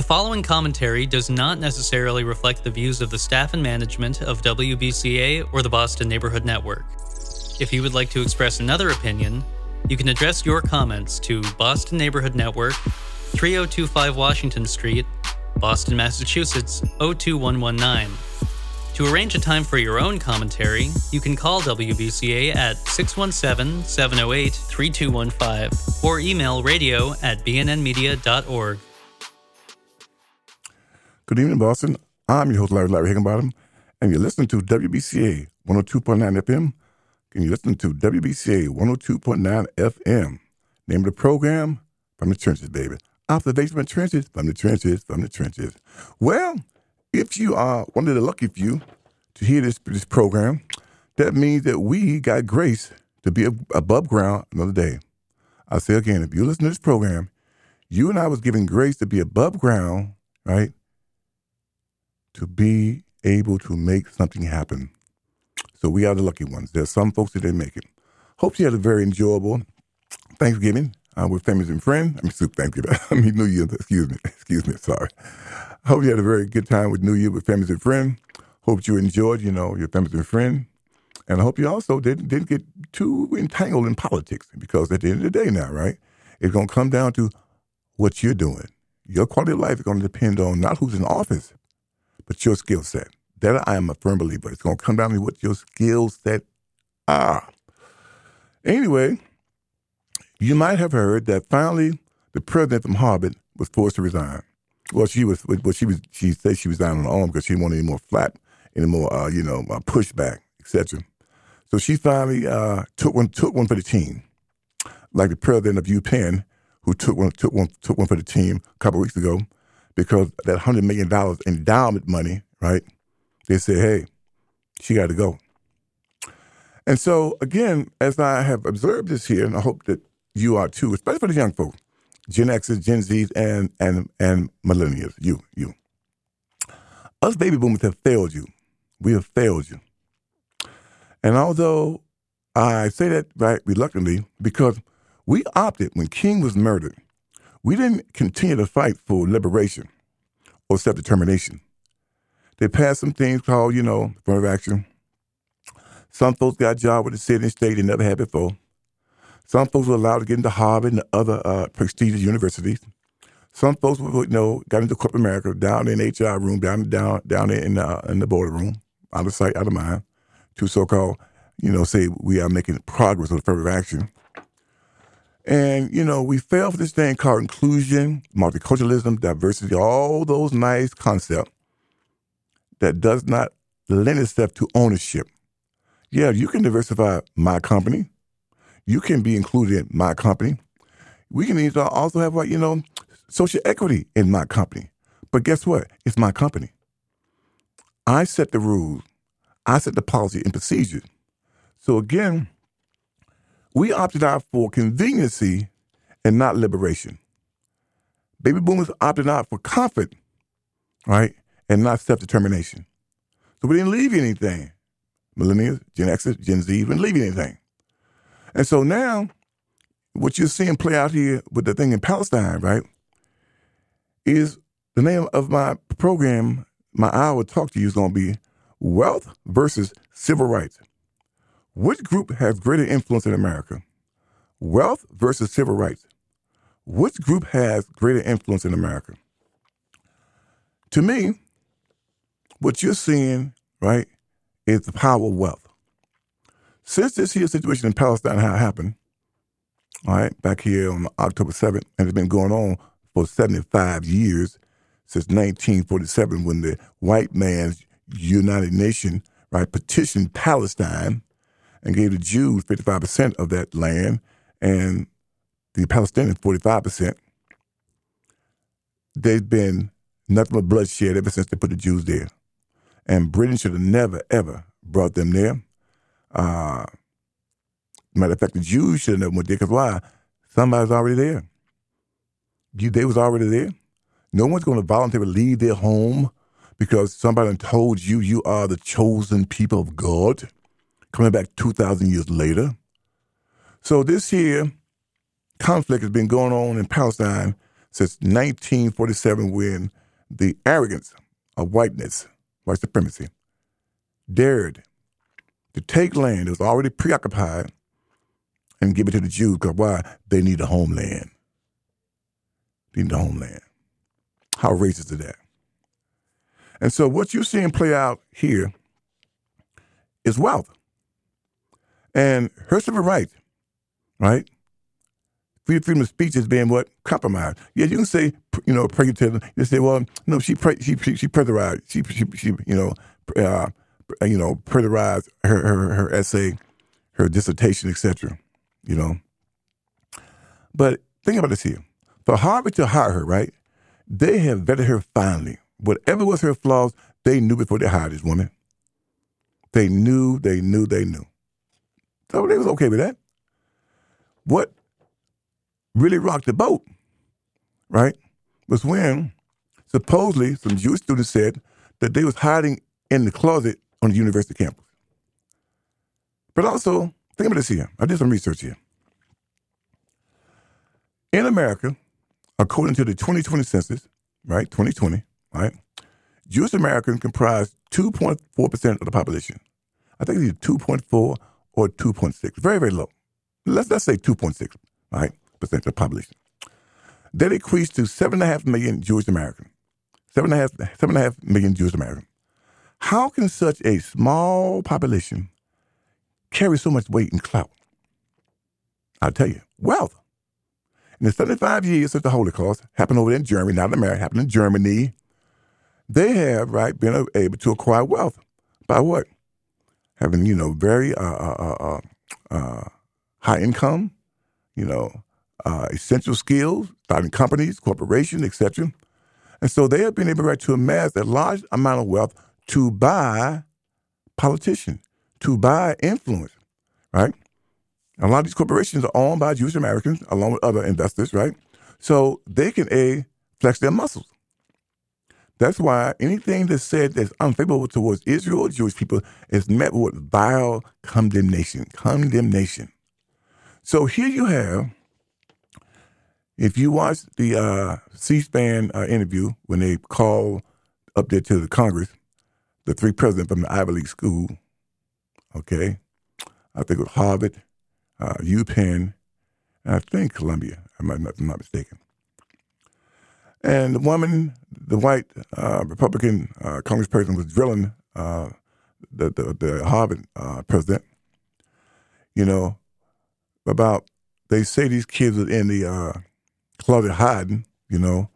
The following commentary does not necessarily reflect the views of the staff and management of WBCA or the Boston Neighborhood Network. If you would like to express another opinion, you can address your comments to Boston Neighborhood Network, 3025 Washington Street, Boston, Massachusetts 02119. To arrange a time for your own commentary, you can call WBCA at 617 708 3215 or email radio at bnnmedia.org. Good evening, Boston. I'm your host, Larry Larry Higginbottom, and you're listening to WBCA 102.9 FM. And you're listening to WBCA 102.9 FM. Name of the program, From the Trenches, baby. Observation from the trenches, from the trenches, from the trenches. Well, if you are one of the lucky few to hear this, this program, that means that we got grace to be above ground another day. i say again, if you listen to this program, you and I was given grace to be above ground, right? To be able to make something happen. So we are the lucky ones. There's some folks that didn't make it. Hope you had a very enjoyable Thanksgiving uh, with families and friends. I mean, soup Thanksgiving. I mean, New Year. Excuse me. Excuse me. Sorry. Hope you had a very good time with New Year with families and friends. Hope you enjoyed, you know, your families and friends. And I hope you also didn't, didn't get too entangled in politics because at the end of the day now, right, it's going to come down to what you're doing. Your quality of life is going to depend on not who's in office, but your skill set. That I am a firm believer. It's going to come down to what your skill set are. Anyway, you might have heard that finally the president from Harvard was forced to resign. Well, she was. Well, she was. She said she resigned on her own because she didn't want any more flat, any more, uh, you know, uh, pushback, etc. So she finally uh, took one. Took one for the team, like the president of UPenn, who took one. Took one. Took one for the team a couple weeks ago, because that hundred million dollars endowment money, right? They said, hey, she got to go. And so again, as I have observed this here, and I hope that you are too, especially for the young folks, Gen Xers, Gen Zs, and and and millennials. You, you. Us baby boomers have failed you. We have failed you. And although I say that right reluctantly, because we opted when King was murdered, we didn't continue to fight for liberation or self determination. They passed some things called, you know, affirmative action. Some folks got a job with the city and state they never had before. Some folks were allowed to get into Harvard and other uh, prestigious universities. Some folks, were, you know, got into corporate America down in HR room, down down down in uh, in the border room, out of sight, out of mind, to so-called, you know, say we are making progress with affirmative action. And you know, we fail for this thing called inclusion, multiculturalism, diversity, all those nice concepts that does not lend itself to ownership. Yeah, you can diversify my company, you can be included in my company. We can also have, like, you know, social equity in my company. But guess what? It's my company. I set the rules. I set the policy and procedures. So again, we opted out for conveniency and not liberation. Baby boomers opted out for comfort, right, and not self-determination. So we didn't leave anything. Millennials, Gen Xers, Gen Z, didn't leave anything. And so now, what you're seeing play out here with the thing in Palestine, right, is the name of my program, my hour talk to you is going to be Wealth versus Civil Rights. Which group has greater influence in America? Wealth versus civil rights. Which group has greater influence in America? To me, what you're seeing, right, is the power of wealth. Since this here situation in Palestine happened, all right, back here on October 7th, and it's been going on for 75 years, since 1947, when the white man's United Nations, right, petitioned Palestine and gave the Jews 55% of that land and the Palestinians 45%. There's been nothing but bloodshed ever since they put the Jews there. And Britain should have never, ever brought them there. Uh, matter of fact, the Jews should have never went there because why? Somebody's already there. You, they was already there. No one's going to voluntarily leave their home because somebody told you you are the chosen people of God, coming back 2,000 years later. So this here conflict has been going on in Palestine since 1947 when the arrogance of whiteness, white supremacy, dared to take land that was already preoccupied and give it to the Jews because why? They need a homeland. They need a homeland. How racist is that? And so what you're seeing play out here is wealth. And her civil rights, right? Freedom of speech is being what compromised. Yeah, you can say you know prejudice. You say, well, no, she pre- she she, she pressurized. She, she she you know uh, you know pressurized her, her her essay, her dissertation, etc. You know. But think about this here. For Harvard to hire her, right? They have vetted her finally. Whatever was her flaws, they knew before they hired this woman. They knew, they knew, they knew. So they was okay with that. What really rocked the boat, right, was when supposedly some Jewish students said that they was hiding in the closet on the university campus. But also, think about this here. I did some research here. In America, according to the 2020 census, right, 2020, right, Jewish Americans comprise 2.4% of the population. I think it's 2.4 or 2.6, very, very low. Let's, let's say 2.6, right? percent of the population. That increased to seven and a half million Jewish Americans. Seven and a half, seven and a half million Jewish Americans. How can such a small population carry so much weight and clout? I'll tell you, wealth. In the 75 years since the Holocaust, happened over in Germany, not in America, happened in Germany, they have, right, been able to acquire wealth. By what? Having, you know, very uh, uh, uh, uh, uh high income, you know, essential skills, starting companies, corporations, etc. And so they have been able to amass a large amount of wealth to buy politicians, to buy influence, right? A lot of these corporations are owned by Jewish Americans along with other investors, right? So they can a flex their muscles. That's why anything that's said that's unfavorable towards Israel Jewish people is met with vile condemnation. Condemnation. So here you have if you watch the uh, C-SPAN uh, interview when they call up there to the Congress, the three presidents from the Ivy League school, okay, I think it was Harvard, uh, UPenn, and I think Columbia, I'm not mistaken. And the woman, the white uh, Republican uh, congressperson, was drilling uh, the, the, the Harvard uh, president, you know, about they say these kids are in the uh, Claudia Hayden, you know,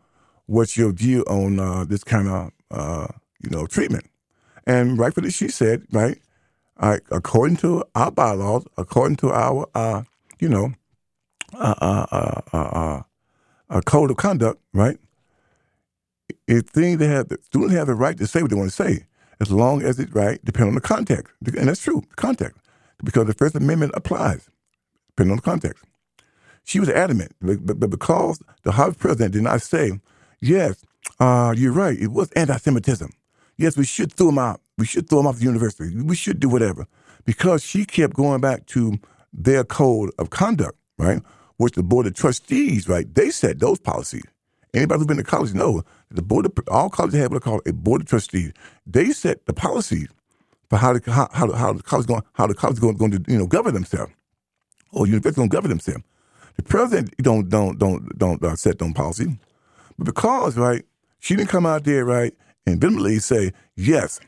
what's your view on uh, this kind of, uh, you know, treatment? And rightfully she said, right, I, according to our bylaws, according to our, uh, you know, uh, uh, uh, uh, code of conduct, right, it thing they have, the students have the right to say what they want to say, as long as it's right, depending on the context. And that's true, context, because the First Amendment applies, depending on the context. She was adamant, but, but because the Harvard president did not say, yes, uh, you're right, it was anti-Semitism. Yes, we should throw him out. We should throw him off the university. We should do whatever. Because she kept going back to their code of conduct, right? Which the board of trustees, right? They set those policies. Anybody who's been to college know the board of all colleges have what they call a board of trustees. They set the policies for how the how, how, how the college going how the college going, going to you know govern themselves, or university going to govern themselves. The president don't don't don't don't uh, set them policy, but because right, she didn't come out there right and vehemently say yes.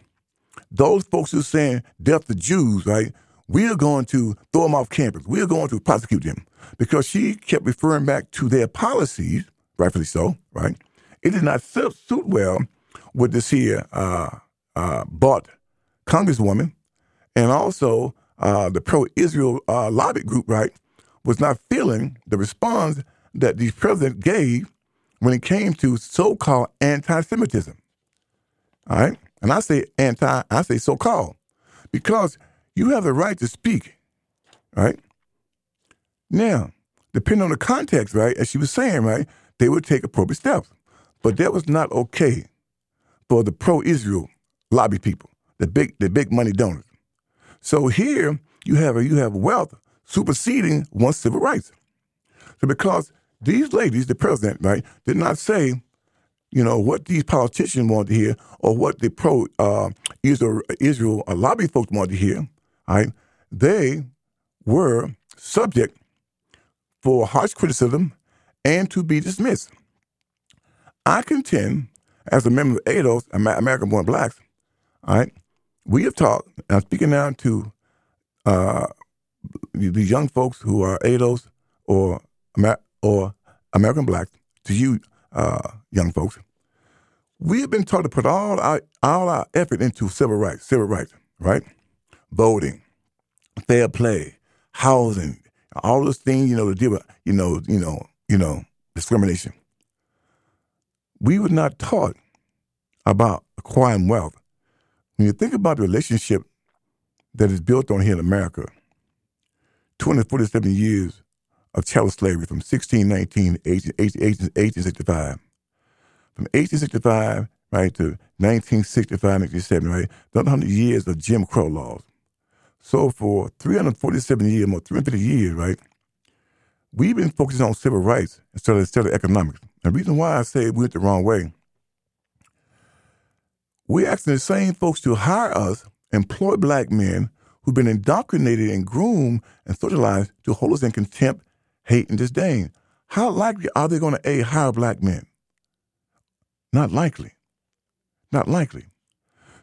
Those folks who are saying death to Jews, right? We are going to throw them off campus. We are going to prosecute them because she kept referring back to their policies, rightfully so, right? It did not suit well with this here uh, uh, bought congresswoman and also uh, the pro-Israel uh, lobby group, right? was not feeling the response that the president gave when it came to so-called anti-Semitism. All right, and I say anti, I say so-called, because you have the right to speak. Right now, depending on the context, right, as she was saying, right, they would take appropriate steps, but that was not okay for the pro-Israel lobby people, the big, the big money donors. So here you have a, you have wealth superseding one's civil rights. So because these ladies, the president, right, did not say, you know, what these politicians wanted to hear or what the pro uh, Israel, Israel uh, lobby folks wanted to hear. Right? They were subject for harsh criticism and to be dismissed. I contend, as a member of ADOS, American Born Blacks, all right, we have talked, I'm speaking now to uh, these young folks who are ADOS or, or American Blacks, to you uh, young folks, we have been taught to put all our, all our effort into civil rights, civil rights, right? Voting, fair play, housing, all those things, you know, to deal with, you know, you know, you know, discrimination. We were not taught about acquiring wealth. When you think about the relationship that is built on here in America, 247 years of chattel slavery from 1619 to 1865. From 1865 right to 1965, 1967, right? Another 100 years of Jim Crow laws. So for 347 years, more 350 years, right? We've been focusing on civil rights instead of, instead of economics. The reason why I say we went the wrong way, we're asking the same folks to hire us, employ black men who've been indoctrinated and groomed and socialized to hold us in contempt, hate, and disdain. How likely are they going to a hire black men? Not likely. Not likely.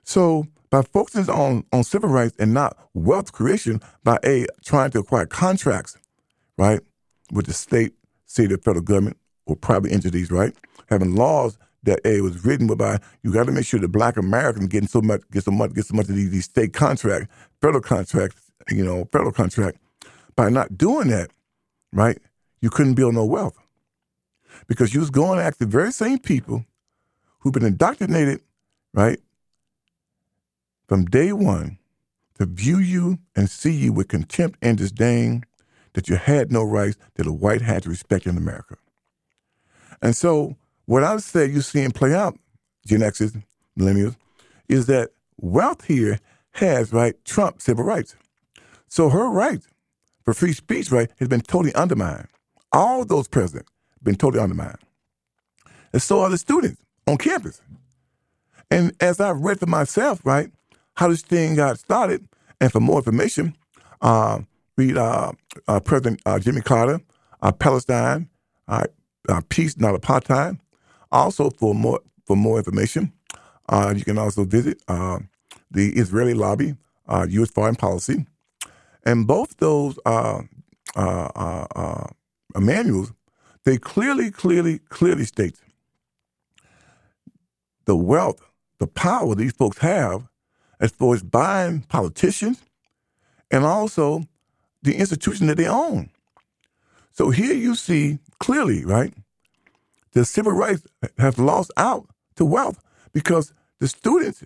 So by focusing on, on civil rights and not wealth creation by a trying to acquire contracts, right, with the state, city, or federal government or private entities, right, having laws that a was written by you got to make sure that black Americans getting so much get so much get so much of these, these state contracts, federal contracts, you know, federal contract. By not doing that, right, you couldn't build no wealth because you was going after the very same people who've been indoctrinated, right, from day one to view you and see you with contempt and disdain that you had no rights that a white had to respect in America. And so what I would say you see him play out, Gen X's, millennials, is that wealth here has, right, Trump civil rights. So her right for free speech, right, has been totally undermined. All those presidents have been totally undermined. And so are the students on campus. And as I've read for myself, right, how this thing got started, and for more information, uh, read uh, uh, President uh, Jimmy Carter, uh, Palestine, uh, Peace, Not Apartheid. Also, for more for more information, uh, you can also visit uh, the Israeli lobby, uh, U.S. Foreign Policy, and both those manuals they clearly, clearly, clearly state the wealth, the power these folks have as far as buying politicians and also the institution that they own. So here you see clearly, right, the civil rights have lost out to wealth because the students,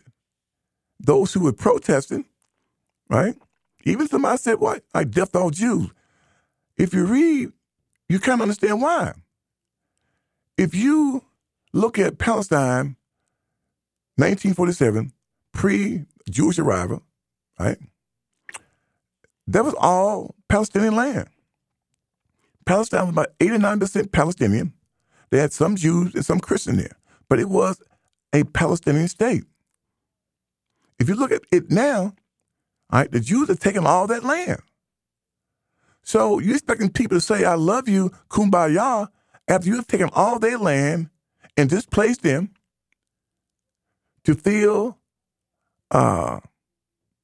those who were protesting, right, even somebody said, what, I death all Jews. If you read, you can't understand why. If you look at Palestine 1947, pre Jewish arrival, right? That was all Palestinian land. Palestine was about 89% Palestinian. They had some Jews and some Christians there, but it was a Palestinian state. If you look at it now, all right, the Jews have taken all that land. So you're expecting people to say, I love you, kumbaya, after you have taken all their land and displaced them to feel, uh,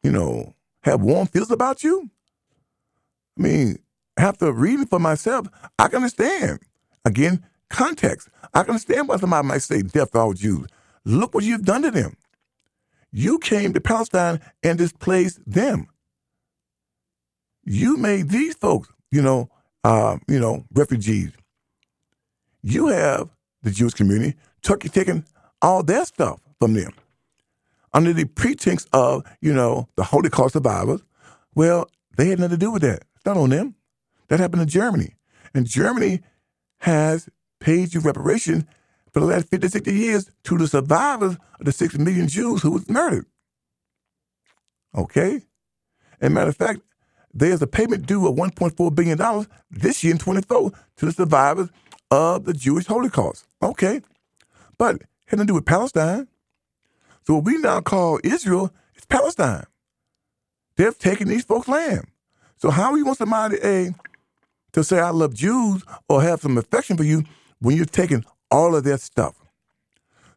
you know, have warm feelings about you? I mean, after reading for myself, I can understand. Again, context. I can understand why somebody might say, death all Jews. Look what you've done to them. You came to Palestine and displaced them. You made these folks, you know, uh, you know, refugees. You have the Jewish community, Turkey taking all their stuff from them under the pretense of, you know, the Holocaust survivors. Well, they had nothing to do with that. It's not on them. That happened in Germany. And Germany has paid you reparation for the last 50, 60 years to the survivors of the 6 million Jews who was murdered. Okay? And matter of fact, there's a payment due of $1.4 billion this year in 24 to the survivors of the Jewish Holocaust. Okay. But it had to do with Palestine. So what we now call Israel is Palestine. They've taken these folks' land. So how are you want somebody a to say I love Jews or have some affection for you when you're taking all of their stuff?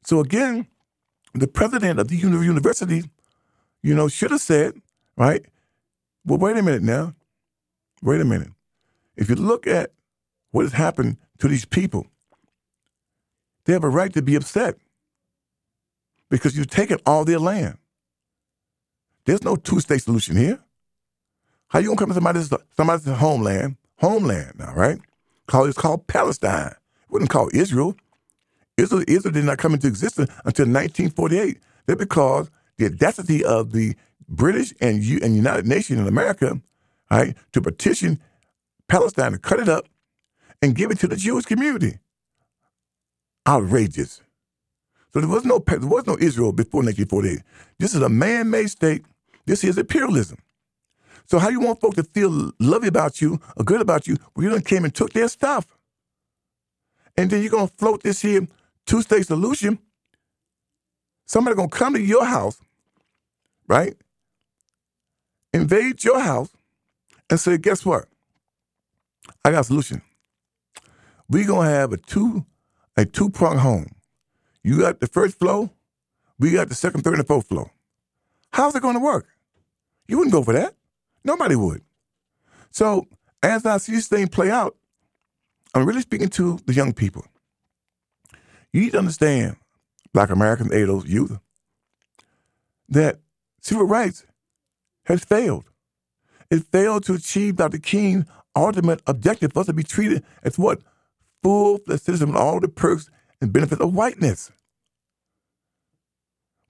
So again, the president of the university, you know, should have said, right? Well, wait a minute now. Wait a minute. If you look at what has happened to these people, they have a right to be upset because you've taken all their land. There's no two-state solution here. How you gonna come to somebody's somebody's homeland, homeland now, right? Call it's called Palestine. It wasn't called Israel. Israel, Israel did not come into existence until 1948. That's because the audacity of the British and U, and United Nations in America, right, to petition Palestine to cut it up and give it to the Jewish community. Outrageous. So there was no there was no Israel before 1948. This is a man-made state. This is imperialism. So how you want folks to feel lovely about you or good about you when you done came and took their stuff? And then you're gonna float this here two-state solution. Somebody gonna come to your house, right? Invade your house and say, guess what? I got a solution. we gonna have a two a two-prong home. You got the first floor, we got the second, third, and fourth floor. How's it gonna work? You wouldn't go for that. Nobody would. So as I see this thing play out, I'm really speaking to the young people. You need to understand, Black American ADOS youth, that civil rights has failed. It failed to achieve Dr. King's ultimate objective for us to be treated as what? Full citizens with all the perks and benefits of whiteness.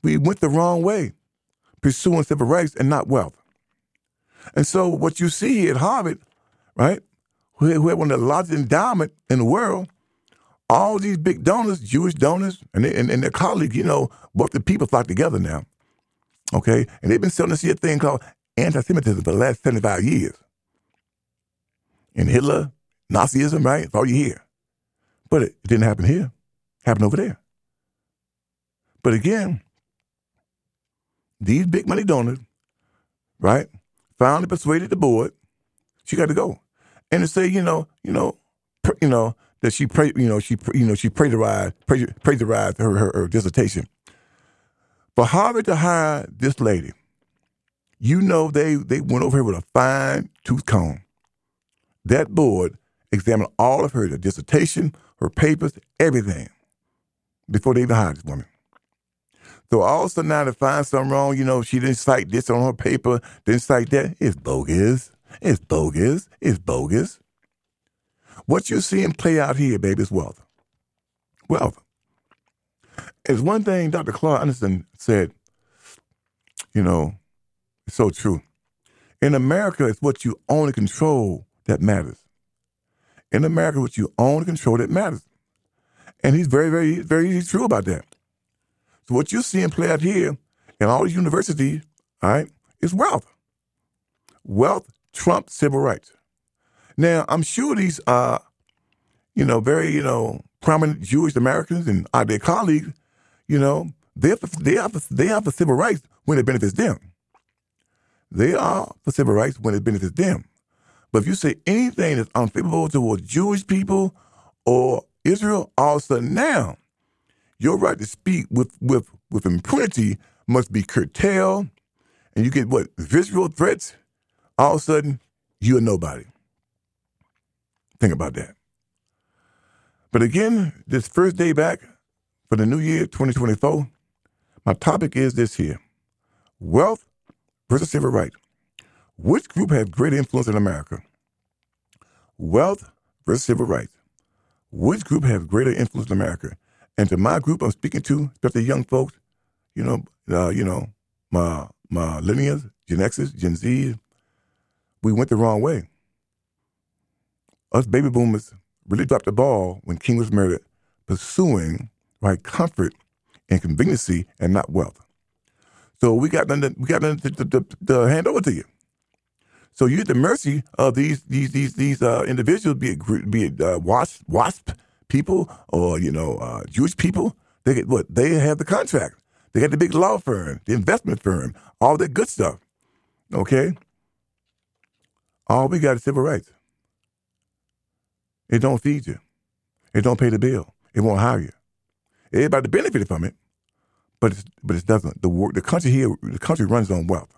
We went the wrong way, pursuing civil rights and not wealth. And so what you see here at Harvard, right, who had one of the largest endowment in the world, all these big donors, Jewish donors, and, they, and, and their colleagues, you know, both the people flock together now. Okay? And they've been selling us a thing called anti-Semitism for the last 75 years. And Hitler, Nazism, right? That's all you hear. But it, it didn't happen here. It happened over there. But again, these big money donors, right, finally persuaded the board she got to go, and to say, you know, you know, pr- you know that she pray, you know, she you know she plagiarized plagiarized her, her her dissertation. For Harvard to hire this lady, you know they they went over here with a fine tooth comb. That board examined all of her, dissertation, her papers, everything, before they even hired this woman. So all of a sudden now to find something wrong, you know, she didn't cite this on her paper, didn't cite that. It's bogus. It's bogus. It's bogus. What you're seeing play out here, baby, is wealth. Wealth. It's one thing Dr. Claude Anderson said, you know, it's so true. In America, it's what you own and control that matters. In America, what you own and control that matters. And he's very, very, very true about that. So what you're seeing play out here in all these universities, all right, is wealth. Wealth trumps civil rights. Now, I'm sure these uh, you know, very, you know, prominent Jewish Americans and uh, their colleagues, you know, they for, they, are for, they are for civil rights when it benefits them. They are for civil rights when it benefits them. But if you say anything that's unfavorable towards Jewish people or Israel, all of a sudden now your right to speak with, with, with impunity must be curtailed, and you get what? Visual threats? All of a sudden, you're nobody. Think about that. But again, this first day back for the new year, 2024, my topic is this here wealth versus civil rights. Which group has greater influence in America? Wealth versus civil rights. Which group has greater influence in America? And to my group I'm speaking to, especially young folks, you know, uh, you know, my my millennials, Gen X's, Gen Z, we went the wrong way. Us baby boomers really dropped the ball when King was murdered, pursuing right comfort and conveniency and not wealth. So we got nothing, we got nothing to, to, to, to hand over to you. So you're at the mercy of these these these these uh, individuals, be it be it uh, WASP, WASP, people or you know uh, Jewish people, they get what they have the contract. They got the big law firm, the investment firm, all that good stuff. Okay. All we got is civil rights. It don't feed you. It don't pay the bill. It won't hire you. Everybody benefited from it, but it's, but it doesn't. The work, the country here, the country runs on wealth.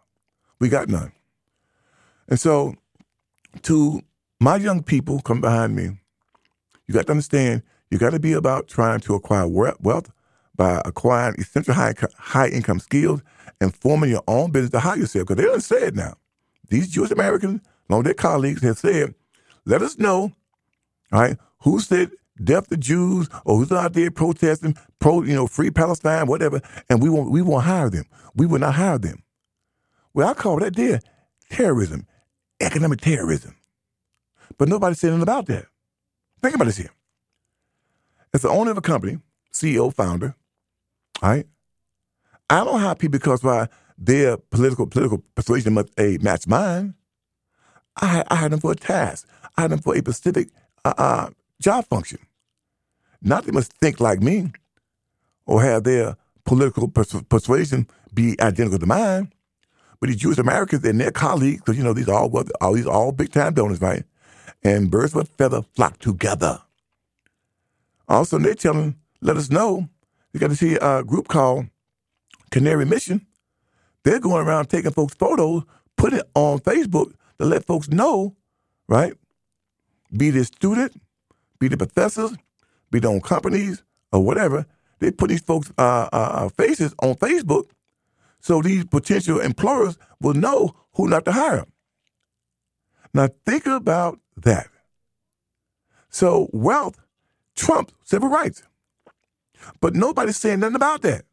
We got none. And so, to my young people come behind me, you got to understand, you got to be about trying to acquire wealth by acquiring essential high, high income skills and forming your own business to hire yourself. Because they done said now, these Jewish Americans, along with their colleagues, have said, let us know, all right, who said death to Jews or who's out there protesting, pro, you know, free Palestine, whatever, and we won't we won't hire them. We will not hire them. Well, I call that there terrorism, economic terrorism. But nobody said anything about that. Think about this here. As the owner of a company, CEO, founder, right, I don't hire people because why their political political persuasion must a match mine. I, I hired them for a task. I hired them for a specific uh, uh, job function. Not they must think like me or have their political pers- persuasion be identical to mine. But the Jewish Americans and their colleagues, because you know these are all all these all big time donors, right? And birds a feather flock together. Also, they're telling, let us know. You got to see a group called Canary Mission. They're going around taking folks' photos, put it on Facebook to let folks know, right? Be the student, be the professors, be their own companies or whatever. They put these folks' uh, uh, uh, faces on Facebook so these potential employers will know who not to hire. Now think about that. So wealth trumps civil rights. But nobody's saying nothing about that.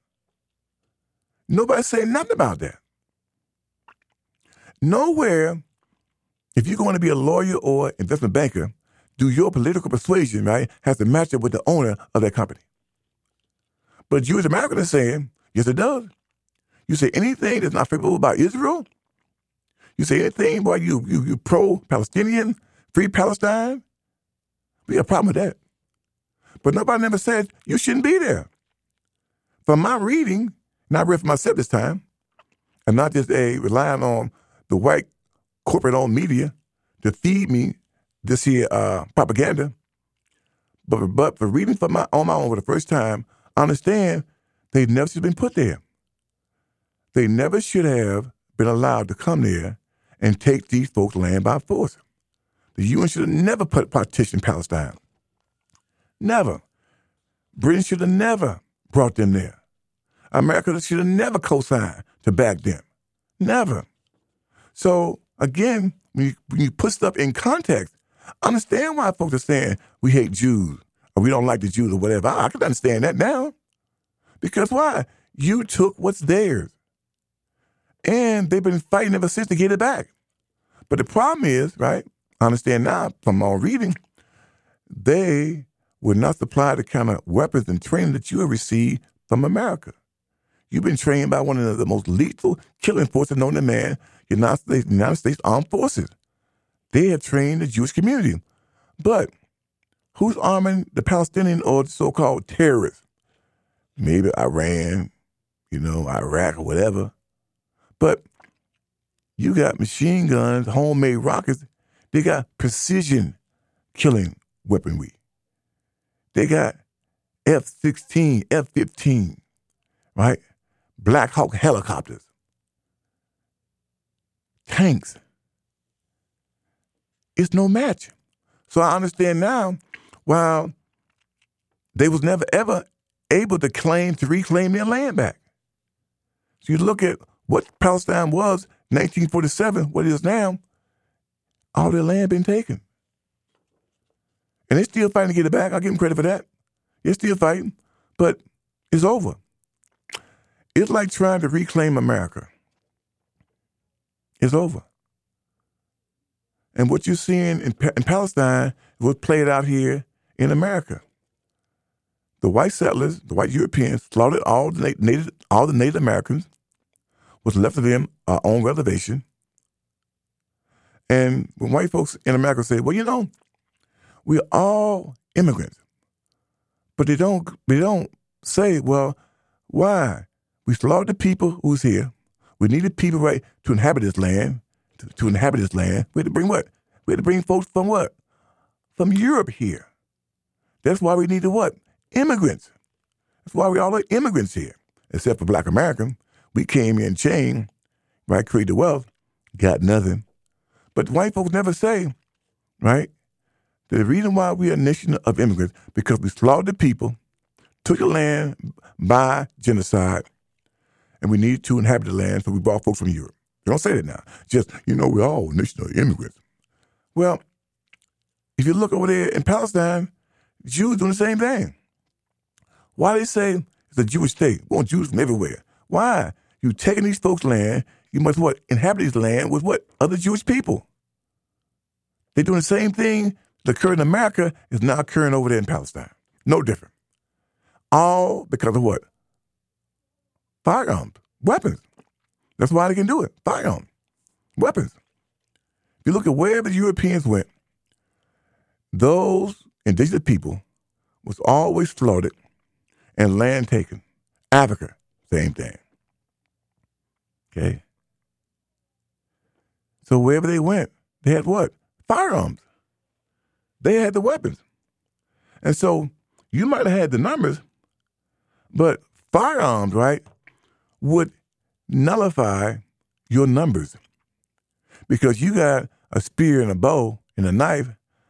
Nobody's saying nothing about that. Nowhere, if you're going to be a lawyer or investment banker, do your political persuasion, right, has to match up with the owner of that company. But Jewish Americans are saying, yes, it does. You say anything that's not favorable about Israel, you say anything why you you you pro Palestinian, free Palestine, we have a problem with that. But nobody never said you shouldn't be there. From my reading, and I read for myself this time, and not just a relying on the white corporate owned media to feed me this here uh, propaganda. But but for reading for my on my own for the first time, I understand they never should have been put there. They never should have been allowed to come there and take these folks' land by force. The UN should have never put partitioned Palestine. Never. Britain should have never brought them there. America should have never co-signed to back them. Never. So again, when you, when you put stuff in context, understand why folks are saying we hate Jews or we don't like the Jews or whatever. I, I can understand that now. Because why? You took what's theirs. And they've been fighting ever since to get it back. But the problem is, right, I understand now from all reading, they would not supply the kind of weapons and training that you have received from America. You've been trained by one of the most lethal killing forces known to man, United States, United States Armed Forces. They have trained the Jewish community. But who's arming the Palestinian or the so-called terrorists? Maybe Iran, you know, Iraq or whatever. But you got machine guns, homemade rockets. They got precision killing weaponry. They got F 16, F 15, right? Black Hawk helicopters, tanks. It's no match. So I understand now why they was never ever able to claim to reclaim their land back. So you look at what Palestine was 1947, what it is now, all their land been taken. And they're still fighting to get it back. I'll give them credit for that. They're still fighting, but it's over. It's like trying to reclaim America. It's over. And what you're seeing in, in Palestine was played out here in America. The white settlers, the white Europeans, slaughtered all the Native, all the Native Americans, was left of them our own reservation. And when white folks in America say, well, you know, we're all immigrants. But they don't they don't say, well, why? We slaughtered the people who's here. We needed people right to inhabit this land, to, to inhabit this land. We had to bring what? We had to bring folks from what? From Europe here. That's why we needed what? Immigrants. That's why we all are immigrants here, except for black American. We came in chain, right, created the wealth, got nothing. But white folks never say, right, the reason why we are a nation of immigrants, because we slaughtered the people, took the land by genocide, and we needed to inhabit the land, so we brought folks from Europe. They don't say that now. Just, you know, we're all nation of immigrants. Well, if you look over there in Palestine, Jews doing the same thing. Why they say it's a Jewish state? We want Jews from everywhere. Why? You taking these folks' land, you must what? Inhabit this land with what? Other Jewish people. They're doing the same thing that occurred in America is now occurring over there in Palestine. No different. All because of what? Firearms, weapons. That's why they can do it. Firearms, weapons. If you look at where the Europeans went, those indigenous people was always slaughtered and land taken. Africa, same thing. Okay. So wherever they went, they had what? Firearms. They had the weapons. And so you might have had the numbers, but firearms, right, would nullify your numbers. Because you got a spear and a bow and a knife,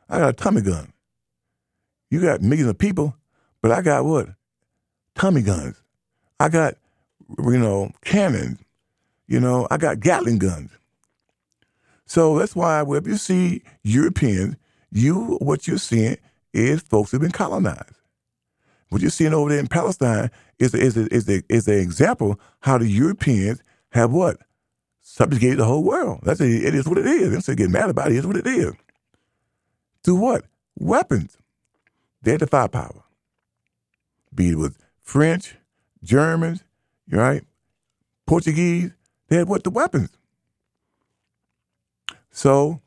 I got a Tommy gun. You got millions of people, but I got what? Tommy guns. I got, you know, cannons. You know, I got Gatling guns. So that's why whenever you see Europeans, you what you're seeing is folks who've been colonized. What you're seeing over there in Palestine is a, is a, is a, is an example how the Europeans have what subjugated the whole world. That's a, it is what it is. Don't say get mad about it. It's what it is. Through what weapons? They had the firepower. Be it with French, Germans, right, Portuguese. They had what the weapons. So,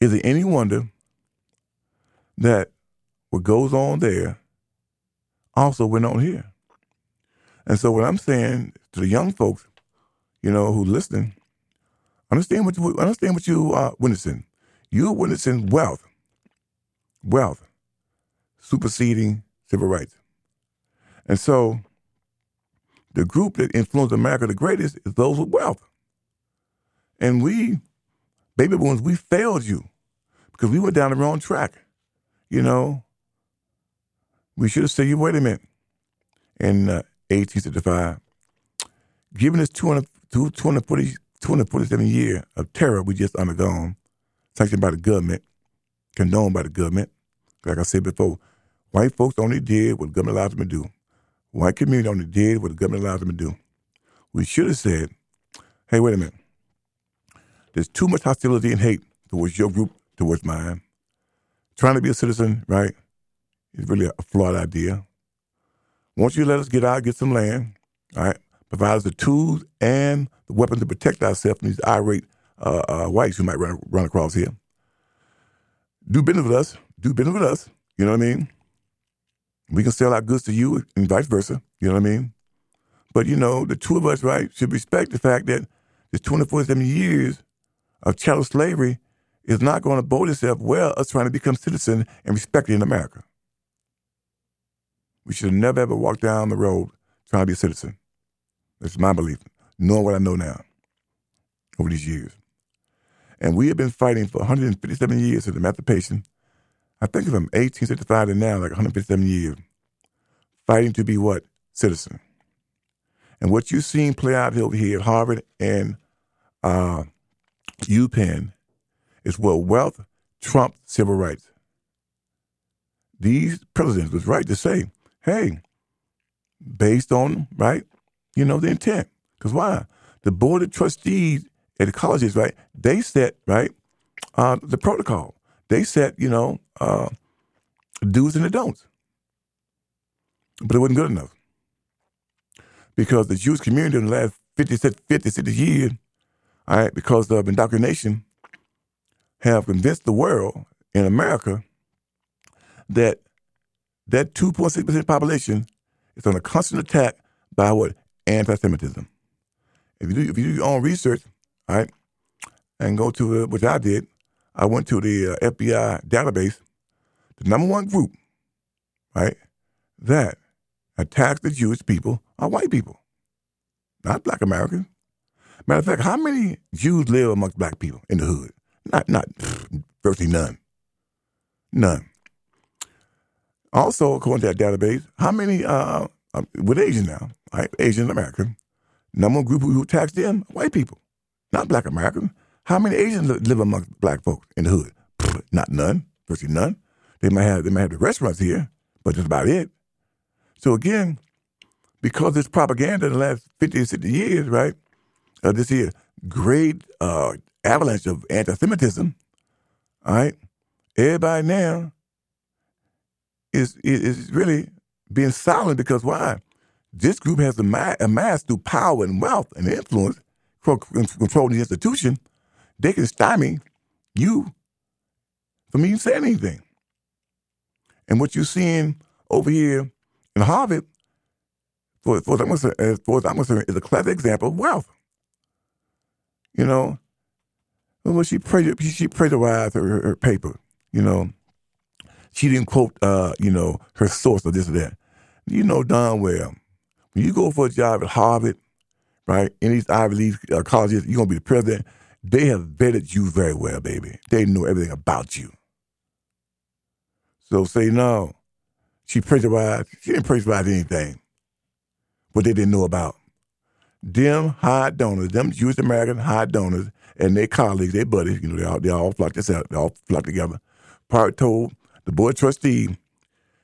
is it any wonder that what goes on there also went on here? And so, what I'm saying to the young folks, you know, who listen, understand what you understand what you are witnessing. You're witnessing wealth, wealth superseding civil rights. And so, the group that influenced America the greatest is those with wealth. And we baby boomers, we failed you because we went down the wrong track. You know, we should have said, you wait a minute, in uh, 1865, given this 200, 240, 247 year of terror we just undergone, sanctioned by the government, condoned by the government, like I said before, white folks only did what the government allowed them to do. White community only did what the government allowed them to do. We should have said, hey, wait a minute. There's too much hostility and hate towards your group, towards mine. Trying to be a citizen, right, is really a flawed idea. Once you let us get out, get some land, all right, provide us the tools and the weapons to protect ourselves from these irate uh, uh, whites who might run, run across here. Do business with us. Do business with us. You know what I mean? We can sell our goods to you and vice versa. You know what I mean? But, you know, the two of us, right, should respect the fact that there's 247 years of chattel slavery is not going to bode itself well us trying to become citizens and respected in America. We should have never ever walked down the road trying to be a citizen. That's my belief, knowing what I know now over these years. And we have been fighting for 157 years since emancipation. I think from 1865 to now, like 157 years, fighting to be what? Citizen. And what you've seen play out over here at Harvard and uh, UPenn is where wealth trumped civil rights. These presidents was right to say, hey, based on, right, you know, the intent. Because why? The board of trustees at the colleges, right, they set, right, uh, the protocol. They set, you know, uh, do's and the don'ts. But it wasn't good enough. Because the Jewish community in the last 50, 50 60 years all right, because of indoctrination, have convinced the world in America that that 2.6% population is under constant attack by what? Anti-Semitism. If you do, if you do your own research, right, and go to, uh, which I did, I went to the uh, FBI database, the number one group, right, that attacks the Jewish people are white people, not black Americans. Matter of fact, how many Jews live amongst black people in the hood? Not, not virtually none. None. Also, according to that database, how many, uh, um, with Asian now, right? Asian American, number one group who tax them, white people, not black Americans. How many Asians live amongst black folks in the hood? Not none, virtually none. They might have they might have the restaurants here, but that's about it. So again, because this propaganda in the last 50 or 60 years, right, uh, this here great uh, avalanche of anti-Semitism, all right, everybody now is, is really being silent because why? This group has amassed through power and wealth and influence, controlling the institution, they can stymie you from even saying anything. And what you're seeing over here in Harvard, for, for, as far as I'm concerned, is a classic example of wealth. You know, well, she prayed, she plagiarized her, her paper. You know, she didn't quote, uh, you know, her source or this or that. You know darn well, when you go for a job at Harvard, right, in these Ivy League uh, colleges, you're gonna be the president. They have vetted you very well, baby. They know everything about you. So say no. She plagiarized. She didn't plagiarize anything. What they didn't know about. Them high donors, them Jewish American high donors, and their colleagues, their buddies, you know, they all they all flock this out, they all flock together. Part told the board trustee,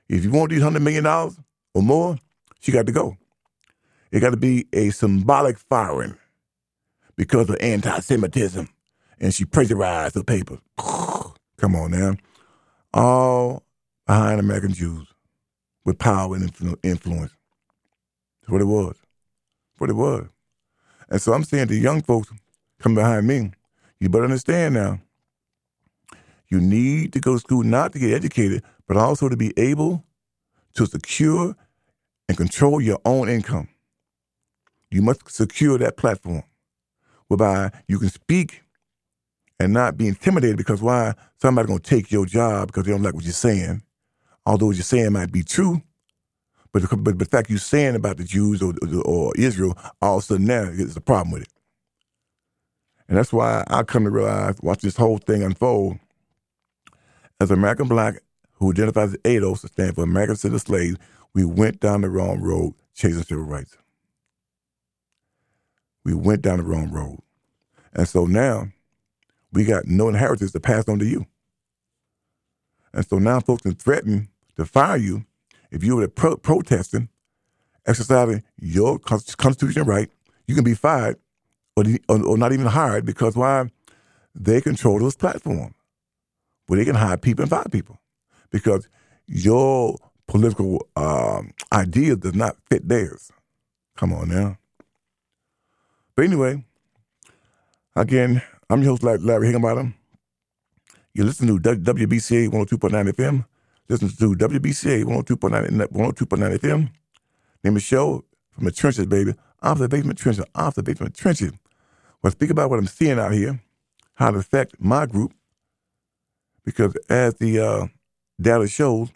if you want these hundred million dollars or more, she got to go. It got to be a symbolic firing because of anti-Semitism, and she plagiarized the paper. Come on now, all behind American Jews with power and influence. That's what it was. That's what it was. And so I'm saying to young folks come behind me, you better understand now. You need to go to school not to get educated, but also to be able to secure and control your own income. You must secure that platform whereby you can speak and not be intimidated because why? Somebody's going to take your job because they don't like what you're saying. Although what you're saying might be true, but the, but the fact you're saying about the Jews or, or Israel, all of a sudden now there's a problem with it. And that's why I come to realize, watch this whole thing unfold. As American black who identifies as ADOS, to stand for American Citizen Slaves, we went down the wrong road chasing civil rights. We went down the wrong road. And so now we got no inheritance to pass on to you. And so now folks can threaten to fire you if you were pro- protesting, exercising your constitutional right. You can be fired or, or, or not even hired because why? They control this platform where they can hire people and fire people because your political um, idea does not fit theirs. Come on now. But anyway, again, I'm your host, Larry Higginbottom. You listen to WBCA 102.9 FM. Listen to WBCA 102.9 102.9 FM. Name the show from the trenches, baby. Off the basement trenches, off the basement trenches. Well, speak about what I'm seeing out here, how it affects my group, because as the uh, data shows,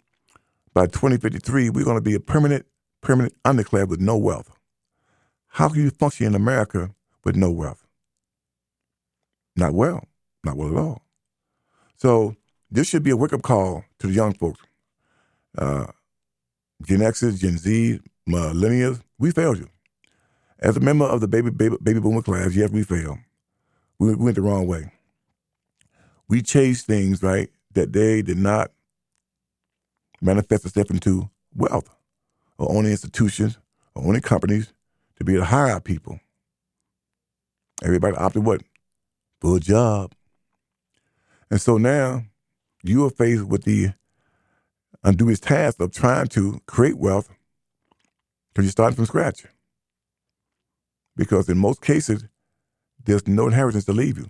by 2053, we're going to be a permanent, permanent undeclared with no wealth. How can you function in America with no wealth? Not well. Not well at all. So this should be a wake-up call to the young folks. Uh, Gen X's, Gen Z, millennials, we failed you. As a member of the baby, baby, baby boomer class, yes, we failed. We, we went the wrong way. We chased things, right, that they did not manifest itself into wealth or owning institutions or owning companies to be able to hire people. Everybody opted what? For a job. And so now you are faced with the unduous task of trying to create wealth because you're starting from scratch. Because in most cases, there's no inheritance to leave you.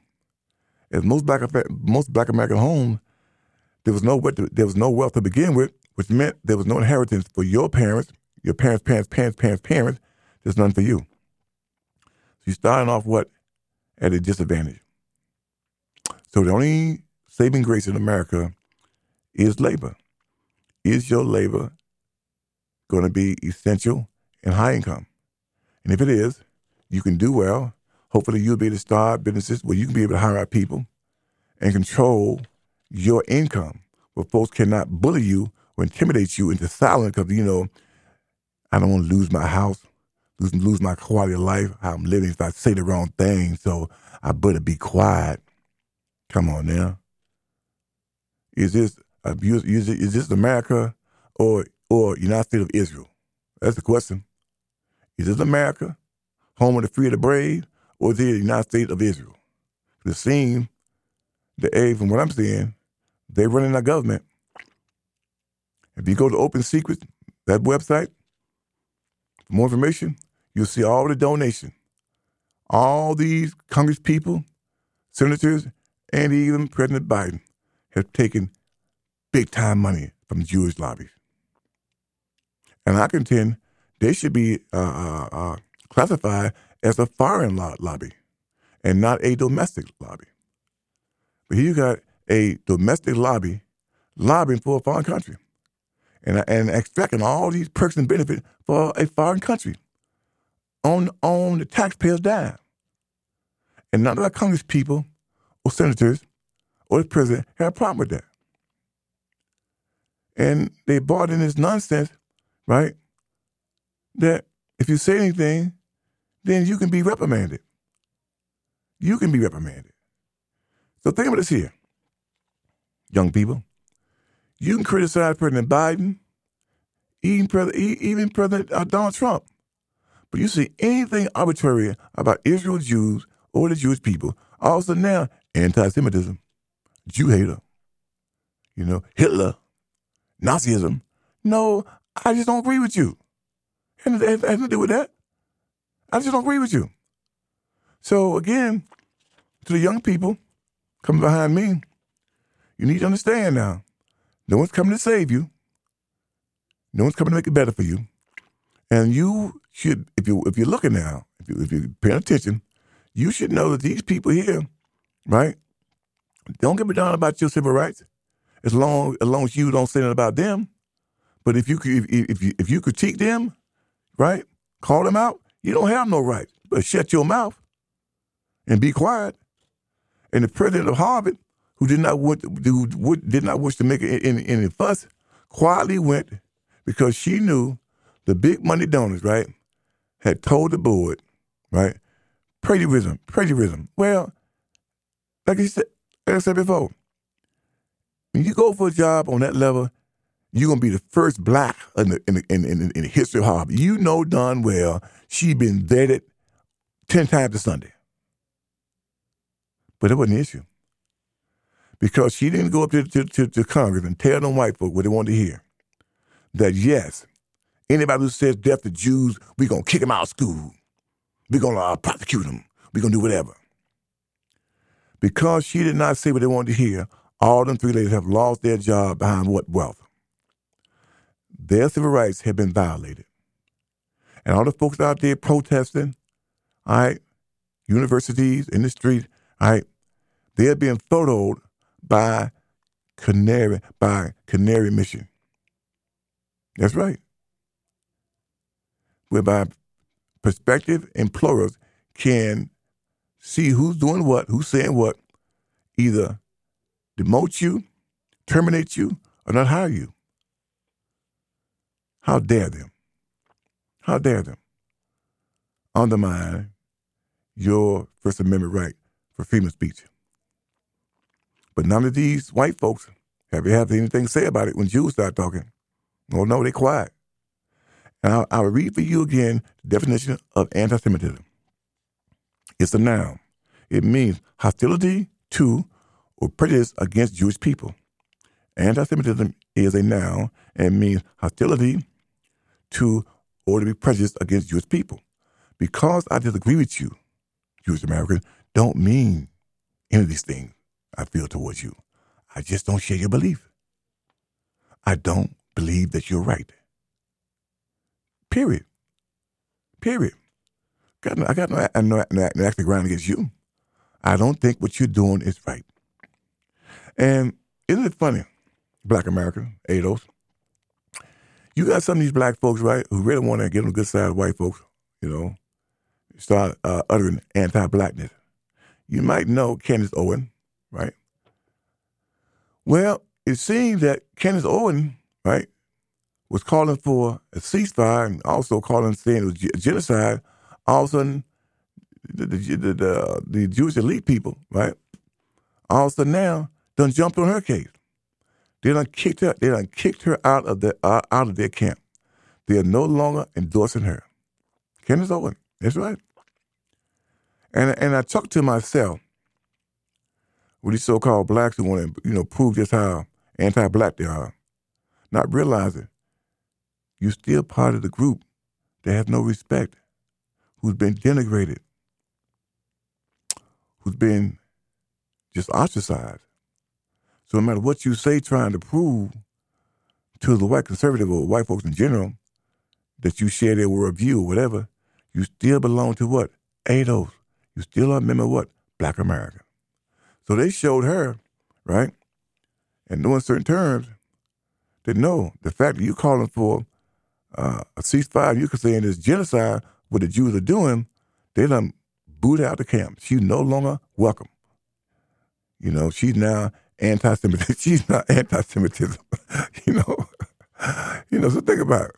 As most black most black American homes, there was no there was no wealth to begin with which meant there was no inheritance for your parents, your parents' parents, parents, parents, parents. There's none for you. So you're starting off what? At a disadvantage. So the only saving grace in America is labor. Is your labor going to be essential and high income? And if it is, you can do well. Hopefully, you'll be able to start businesses where you can be able to hire out people and control your income where folks cannot bully you or intimidate you into silence because, you know, I don't want to lose my house, lose, lose my quality of life, how I'm living if I say the wrong thing. So I better be quiet. Come on now. Is this abuse? Is, is this America or or United States of Israel? That's the question. Is this America, home of the free and the brave, or is it the United States of Israel? It seems that, A, from what I'm seeing, they're running our government. If you go to Open Secrets, that website, for more information, you'll see all the donation. All these Congress people, senators, and even President Biden have taken big time money from Jewish lobbies. And I contend they should be uh, uh, uh, classified as a foreign lobby and not a domestic lobby. But here you got a domestic lobby lobbying for a foreign country and, and extracting all these perks and benefits for a foreign country on, on the taxpayer's dime. And none of the Congress people or senators or the president have a problem with that. And they bought in this nonsense, right? That if you say anything, then you can be reprimanded. You can be reprimanded. So think about this here, young people. You can criticize President Biden, even President, even President uh, Donald Trump, but you see anything arbitrary about Israel Jews or the Jewish people, also now anti-Semitism, Jew hater, you know, Hitler, Nazism. No, I just don't agree with you. And it has nothing to do with that. I just don't agree with you. So again, to the young people coming behind me, you need to understand now. No one's coming to save you. No one's coming to make it better for you. And you should, if you if you're looking now, if you if you're paying attention, you should know that these people here, right? Don't get me down about your civil rights, as long as long as you don't say anything about them. But if you if if you if you critique them, right, call them out, you don't have no right. But shut your mouth and be quiet. And the president of Harvard, who did not want, who did not wish to make any, any fuss, quietly went because she knew the big money donors, right, had told the board, right, plagiarism, plagiarism. Well, like I said, like I said before, when you go for a job on that level, you're gonna be the first black in the in the, in, in, in the history of Harvard. You know darn well she been vetted ten times a Sunday, but it wasn't an issue because she didn't go up to, to, to, to Congress and tell them white folk what they wanted to hear. That yes, anybody who says death to Jews, we're gonna kick them out of school. We're gonna uh, prosecute them. We're gonna do whatever. Because she did not say what they wanted to hear, all them three ladies have lost their job behind what wealth? Their civil rights have been violated. And all the folks out there protesting, all right, universities, in the street, all right, they're being photoed by Canary, by Canary Mission. That's right. Whereby prospective employers can see who's doing what, who's saying what, either demote you, terminate you, or not hire you. How dare them? How dare them undermine your First Amendment right for freedom of speech? But none of these white folks have you have anything to say about it when Jews start talking. Oh no, they're quiet. And I'll, read for you again the definition of anti-Semitism. It's a noun. It means hostility to or prejudice against Jewish people. Anti-Semitism is a noun and means hostility to or to be prejudiced against Jewish people. Because I disagree with you, Jewish Americans, don't mean any of these things I feel towards you. I just don't share your belief. I don't believe that you're right. Period. Period. Got no, I got no, no, no, no actually ground against you. I don't think what you're doing is right. And isn't it funny, black American, ADOS? You got some of these black folks, right, who really want to get on the good side of white folks, you know, start uh, uttering anti-blackness. You might know Candace Owen, right? Well, it seems that Candace Owen, right, was calling for a ceasefire and also calling saying it was genocide. All of a sudden, the the, the, the, the Jewish elite people, right, all of a sudden now done jumped on her case. They done kicked her. They done kicked her out of the uh, out of their camp. They are no longer endorsing her. Candace Owen. That's right. And and I talked to myself with these so-called blacks who want to, you know, prove just how anti-black they are, not realizing you're still part of the group that has no respect, who's been denigrated, who's been just ostracized. So no matter what you say trying to prove to the white conservative or white folks in general that you share their worldview or whatever, you still belong to what? ADOS. You still are a member of what? Black America. So they showed her, right? And knowing certain terms, that no, the fact that you're calling for uh, a ceasefire, you could say in this genocide, what the Jews are doing, they done boot out the camp. She's no longer welcome. You know, she's now anti-Semitism. She's not anti-Semitism. you know, you know. So think about it.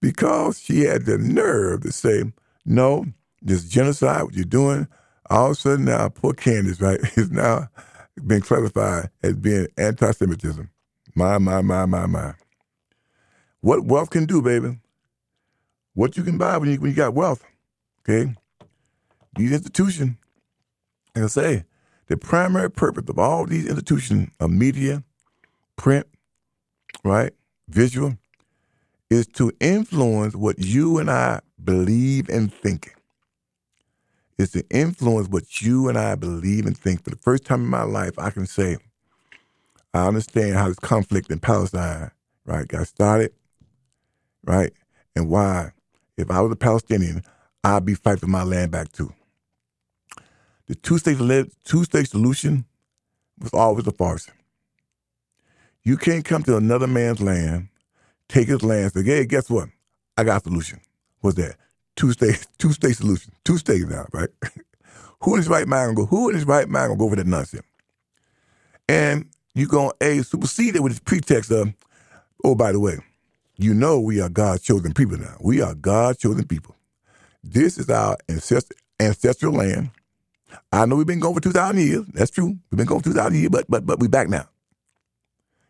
Because she had the nerve to say, "No, this genocide, what you're doing." All of a sudden, now poor Candace, right, is now been classified as being anti-Semitism. My, my, my, my, my. What wealth can do, baby. What you can buy when you, when you got wealth, okay? These institutions, like I say, the primary purpose of all these institutions of media, print, right, visual, is to influence what you and I believe and think. Is to influence what you and I believe and think. For the first time in my life, I can say, I understand how this conflict in Palestine, right, got started, right, and why, if I was a Palestinian, I'd be fighting for my land back too. The two state two state solution was always a farce. You can't come to another man's land, take his land, say, "Hey, guess what? I got a solution." What's that? Two state two state solution. Two states now, right? who in his right mind gonna go? Who in his right mind gonna go for that nonsense? And you gonna a supersede it with this pretext of, oh, by the way, you know we are God's chosen people now. We are God's chosen people. This is our ancestral land. I know we've been going for 2,000 years. That's true. We've been going for 2,000 years, but, but, but we're back now.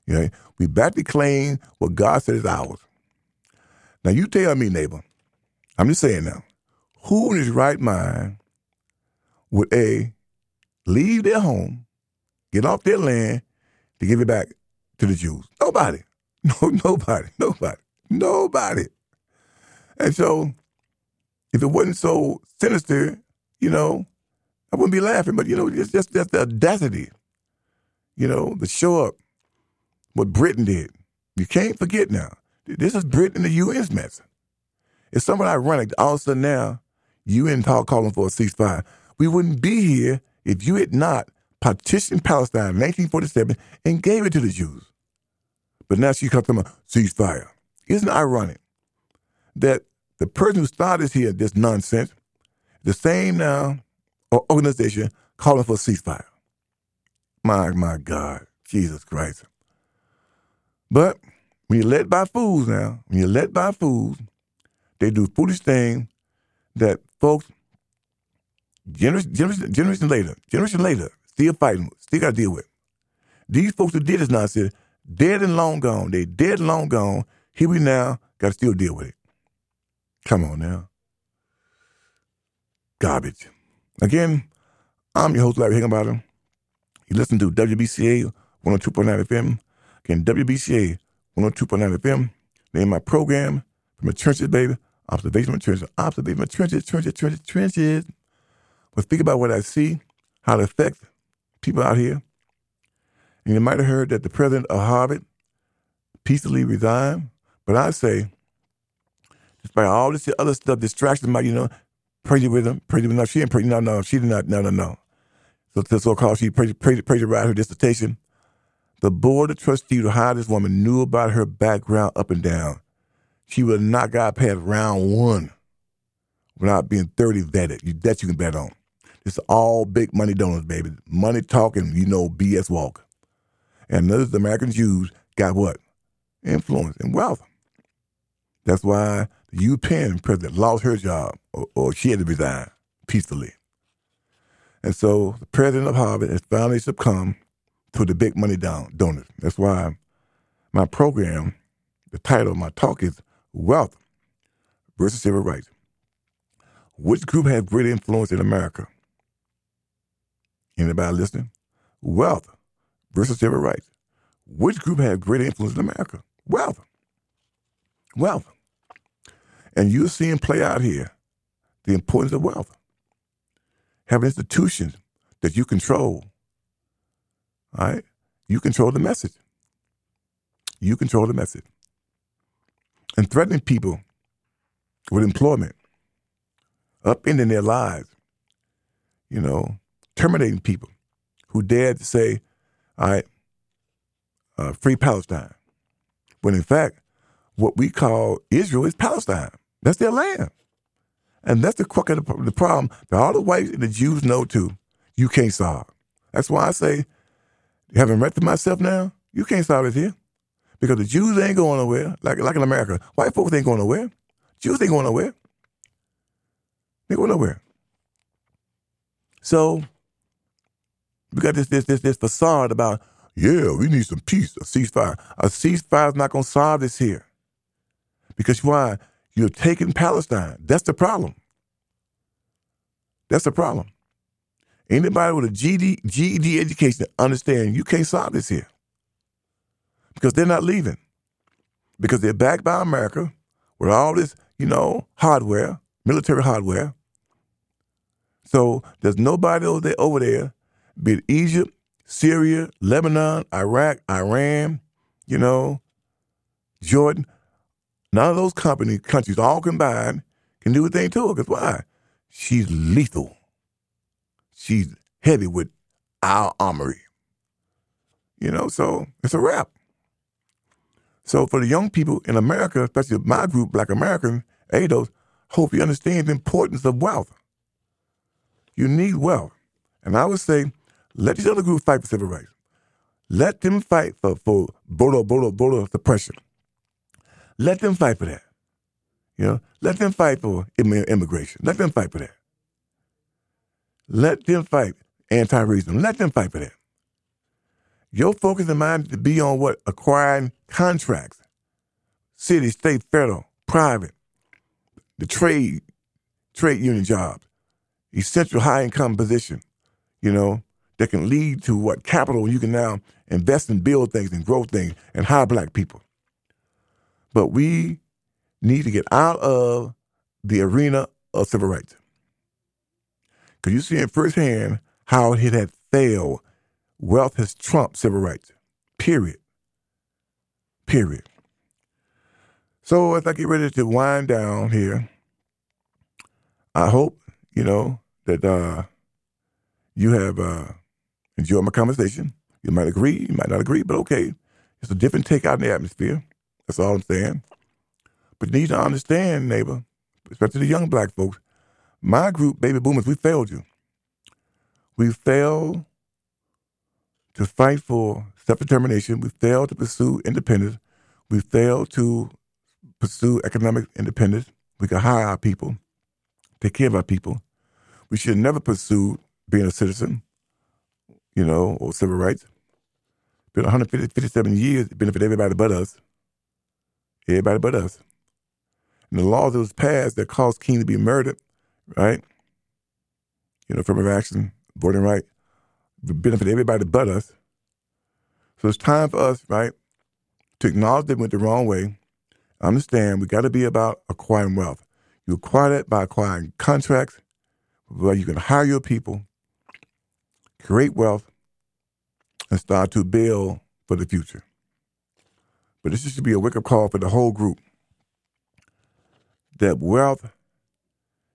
You know, we back to claim what God said is ours. Now, you tell me, neighbor, I'm just saying now, who in his right mind would A, leave their home, get off their land to give it back to the Jews? Nobody. No, nobody. Nobody. Nobody. And so, if it wasn't so sinister, you know, I wouldn't be laughing, but you know, it's just that's the audacity, you know, to show up what Britain did. You can't forget now. This is Britain and the U.S. mess. It's somewhat ironic. All of a sudden now, UN talk calling for a ceasefire. We wouldn't be here if you had not partitioned Palestine in 1947 and gave it to the Jews. But now she comes to a ceasefire. Isn't it ironic that the person who started here this nonsense, the same now organization calling for a ceasefire. My, my God, Jesus Christ. But when you're led by fools now, when you're led by fools, they do foolish things that folks, generation, generation, generation later, generation later, still fighting, still got to deal with. These folks who did this nonsense, dead and long gone. They dead and long gone. Here we now got to still deal with it. Come on now. Garbage. Again, I'm your host, Larry Higginbottom. You listen to WBCA 102.9 FM. Again, WBCA 102.9 FM. Name my program from the trenches, baby. Observation from trenches. Observation from trenches, trenches, trenches, trenches. But think about what I see, how it affects people out here. And you might have heard that the president of Harvard peacefully resigned. But I say, despite all this other stuff, distraction, about you know, pray with him, pray with. No, she ain't pray. No, no, she did not. No, no, no. So the so-called she write her dissertation. The board of trustees who hired this woman knew about her background up and down. She would not got past round one without being 30 vetted. You, that you can bet on. It's all big money donors, baby. Money talking, you know, BS walk. And those American Jews got what? Influence and wealth. That's why the president lost her job, or, or she had to resign peacefully. And so the president of Harvard has finally succumbed to the big money donors. That's why my program, the title of my talk is Wealth versus Civil Rights. Which group has greater influence in America? Anybody listening? Wealth versus civil rights. Which group has greater influence in America? Wealth. Wealth. And you're seeing play out here the importance of wealth. Having institutions that you control. All right? You control the message. You control the message. And threatening people with employment, upending their lives, you know, terminating people who dared to say, all right, uh, free Palestine. When in fact, what we call Israel is Palestine. That's their land. And that's the crux of the, problem that all the whites and the Jews know too. You can't solve. That's why I say, having read to myself now, you can't solve it here. Because the Jews ain't going nowhere, like, like in America. White folks ain't going nowhere. Jews ain't going nowhere. They go nowhere. So we got this this this this facade about yeah, we need some peace, a ceasefire. A ceasefire is not to solve this here. Because why? You're taking Palestine. That's the problem. That's the problem. Anybody with a GED, GED education understand you can't solve this here. Because they're not leaving. Because they're backed by America with all this, you know, hardware, military hardware. So there's nobody over there, over there be it Egypt, Syria, Lebanon, Iraq, Iran, you know, Jordan. None of those company countries all combined can do a thing to her. Because why? She's lethal. She's heavy with our armory. You know, so it's a wrap. So for the young people in America, especially my group, Black American, ADOS, hope you understand the importance of wealth. You need wealth. And I would say let these other groups fight for civil rights. Let them fight for, for voter, voter, voter suppression. Let them fight for that. You know, let them fight for immigration. Let them fight for that. Let them fight anti-racism. Let them fight for that. Your focus and mind to be on what? Acquiring contracts. City, state, federal, private, the trade, trade union jobs, essential high income position, you know, that can lead to what capital you can now invest and build things and grow things and hire black people. But we need to get out of the arena of civil rights. Because you see in firsthand how it had failed. Wealth has trumped civil rights. Period. Period. So as I get ready to wind down here, I hope, you know, that uh, you have uh, enjoy my conversation. You might agree, you might not agree, but okay. It's a different take out in the atmosphere. That's all I'm saying. But you need to understand, neighbor, especially the young black folks, my group, baby boomers, we failed you. We failed to fight for self-determination. We failed to pursue independence. We failed to pursue economic independence. We could hire our people, take care of our people. We should never pursue being a citizen you know, or civil rights. Been 157 years, it benefited everybody but us. Everybody but us. And the laws that was passed that caused King to be murdered, right? You know, affirmative action, voting right, benefit everybody but us. So it's time for us, right, to acknowledge that we went the wrong way. Understand we got to be about acquiring wealth. You acquire that by acquiring contracts where you can hire your people create wealth, and start to build for the future. But this should be a wake up call for the whole group that wealth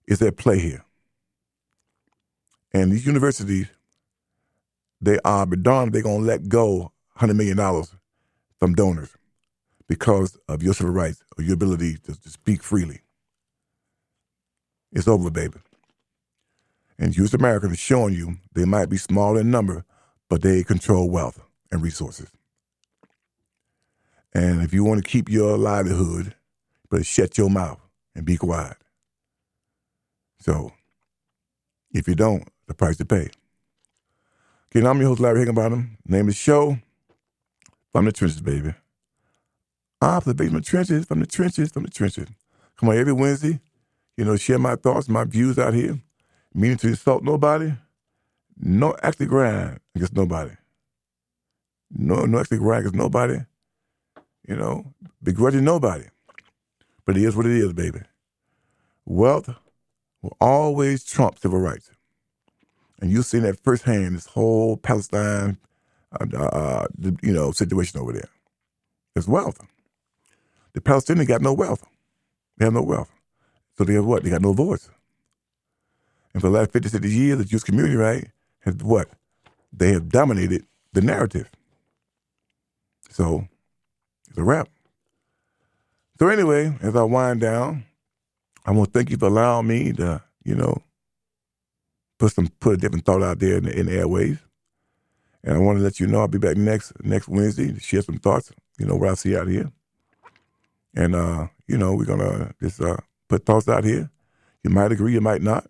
is at play here. And these universities, they are but darn they're gonna let go hundred million dollars from donors because of your civil rights or your ability to, to speak freely. It's over, baby. And U.S. Americans are showing you they might be small in number, but they control wealth and resources. And if you want to keep your livelihood, but shut your mouth and be quiet. So, if you don't, the price to pay. Okay, now I'm your host, Larry Higginbottom. Name of the show, From the Trenches, baby. Ah, Off the basement trenches, from the trenches, from the trenches. Come on, every Wednesday, you know, share my thoughts, my views out here. Meaning to insult nobody. No actually grind against nobody. No, no actually grind against nobody. You know, begrudging nobody. But it is what it is, baby. Wealth will always trump civil rights. And you've seen that firsthand, this whole Palestine, uh, uh, you know, situation over there. It's wealth. The Palestinians got no wealth. They have no wealth. So they have what? They got no voice. And for the last 50, 60 years, the Jewish community, right, has what? They have dominated the narrative. So it's a wrap. So anyway, as I wind down, I want to thank you for allowing me to, you know, put some put a different thought out there in the, in the airways. And I want to let you know I'll be back next next Wednesday to share some thoughts, you know, what I see out here. And uh, you know, we're gonna just uh, put thoughts out here. You might agree, you might not,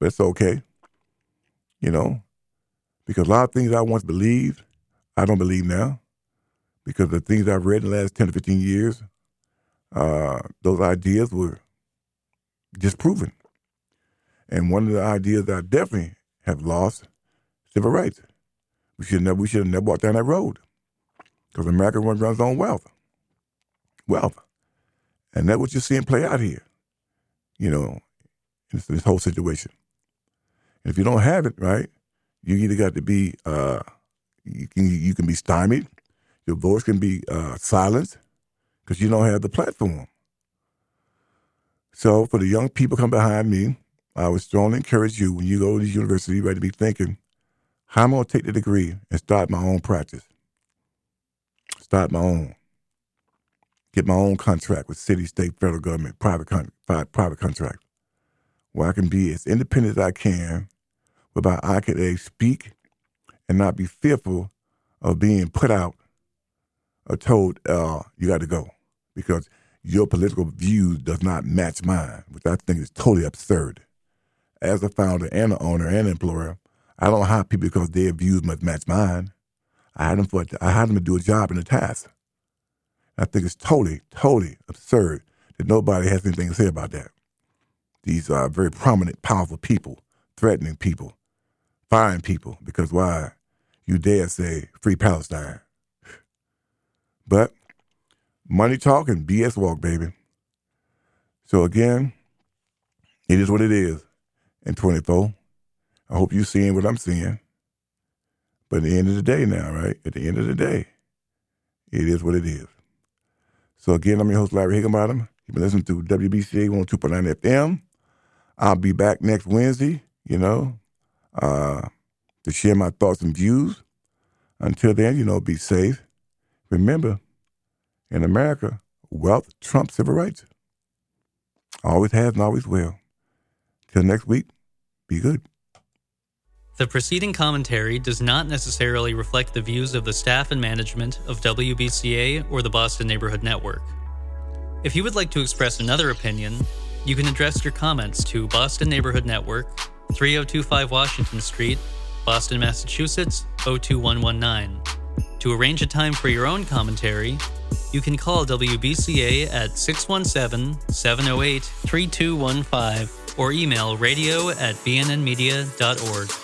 but it's okay. You know, because a lot of things I once believed, I don't believe now. Because the things I've read in the last 10 to 15 years, uh, those ideas were disproven. And one of the ideas I definitely have lost civil rights. We should never we should have never walked down that road. Because America runs on its own wealth. Wealth. And that's what you're seeing play out here, you know, this, this whole situation. And if you don't have it, right, you either got to be, uh, you can you can be stymied, your voice can be uh, silenced because you don't have the platform. So for the young people come behind me, I would strongly encourage you when you go to university, you ready to be thinking, how am I going to take the degree and start my own practice? Start my own. Get my own contract with city, state, federal government, private, con- private contract, where I can be as independent as I can, whereby I can a, speak and not be fearful of being put out or told, uh, you got to go because your political views does not match mine, which I think is totally absurd. As a founder and an owner and an employer, I don't hire people because their views must match mine. I had them for I had them to do a job and a task. I think it's totally, totally absurd that nobody has anything to say about that. These are very prominent, powerful people, threatening people, firing people because why? You dare say free Palestine. But money talk and BS walk, baby. So again, it is what it is in 24. I hope you're seeing what I'm seeing. But at the end of the day now, right? At the end of the day, it is what it is. So again, I'm your host, Larry Higginbottom. You've been listening to WBCA 102.9 FM. I'll be back next Wednesday, you know, uh, to share my thoughts and views. Until then, you know, be safe. Remember, in America, wealth trumps civil rights. Always has and always will. Till next week, be good. The preceding commentary does not necessarily reflect the views of the staff and management of WBCA or the Boston Neighborhood Network. If you would like to express another opinion, you can address your comments to Boston Neighborhood Network, 3025 Washington Street, Boston, Massachusetts 02119. To arrange a time for your own commentary, you can call WBCA at 617 708 3215 or email radio at bnnmedia.org.